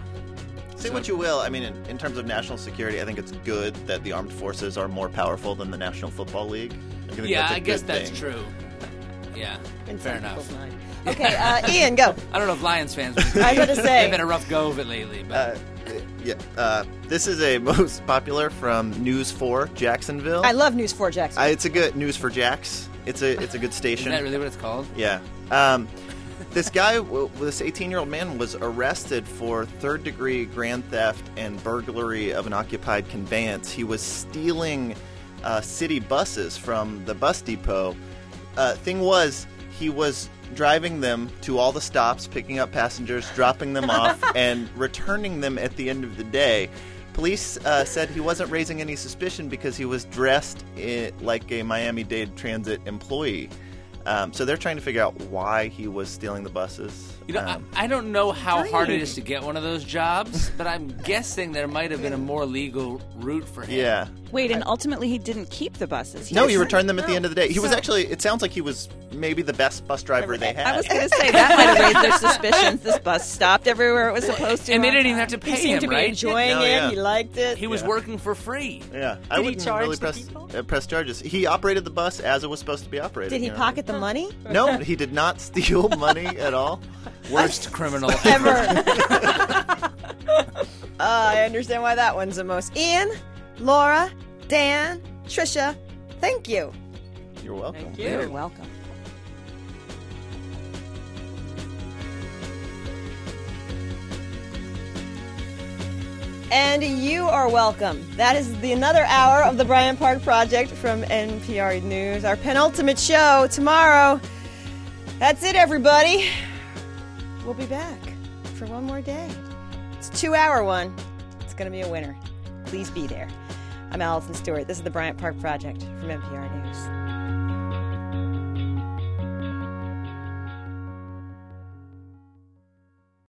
Say what you will. I mean, in, in terms of national security, I think it's good that the armed forces are more powerful than the National Football League. I think Yeah, that's a I guess that's thing. true. Yeah, In fair enough. Okay, uh, Ian, go. I don't know if Lions fans. Would I was gonna say. they've had a rough go of it lately, but Uh, yeah, uh, this is a most popular from News 4 Jacksonville. I love News 4 Jackson. Uh, it's a good news for Jacks. It's a it's a good Is station. that really what it's called? Yeah. Um, this guy, w- this 18 year old man, was arrested for third degree grand theft and burglary of an occupied conveyance. He was stealing uh, city buses from the bus depot. Uh, thing was, he was driving them to all the stops, picking up passengers, dropping them off, and returning them at the end of the day. Police uh, said he wasn't raising any suspicion because he was dressed i like a Miami Dade Transit employee. Um, so they're trying to figure out why he was stealing the buses. You know, Um, I, I don't know how hard it is to get one of those jobs, but I'm guessing there might have been a more legal route for him. yeah. Wait, and ultimately he didn't keep the buses. No, he returned them at the end of the day. He was actually. It sounds like he was maybe the best bus driver they had. I was going to say that might have raised their suspicions. This bus stopped everywhere it was supposed to. And they didn't even have to pay He seemed him, to be right? enjoying No, it. yeah. He liked it. He was Yeah. working for free. Yeah, I Did he wouldn't charge really the press uh, press charges. He operated the bus as it was supposed to be operated. Did he you know? pocket the money? No, he did not steal money at all. Worst criminal Ever. Ah, I understand why that one's the most. Ian, Laura, Dan, Trisha, thank you. You're welcome. You're welcome. And you are welcome. That is the another hour of the Bryant Park Project from NPR News. Our penultimate show tomorrow. That's it, everybody. We'll be back for one more day. It's a two-hour one. It's going to be a winner. Please be there. I'm Alison Stewart. This is the Bryant Park Project from NPR News.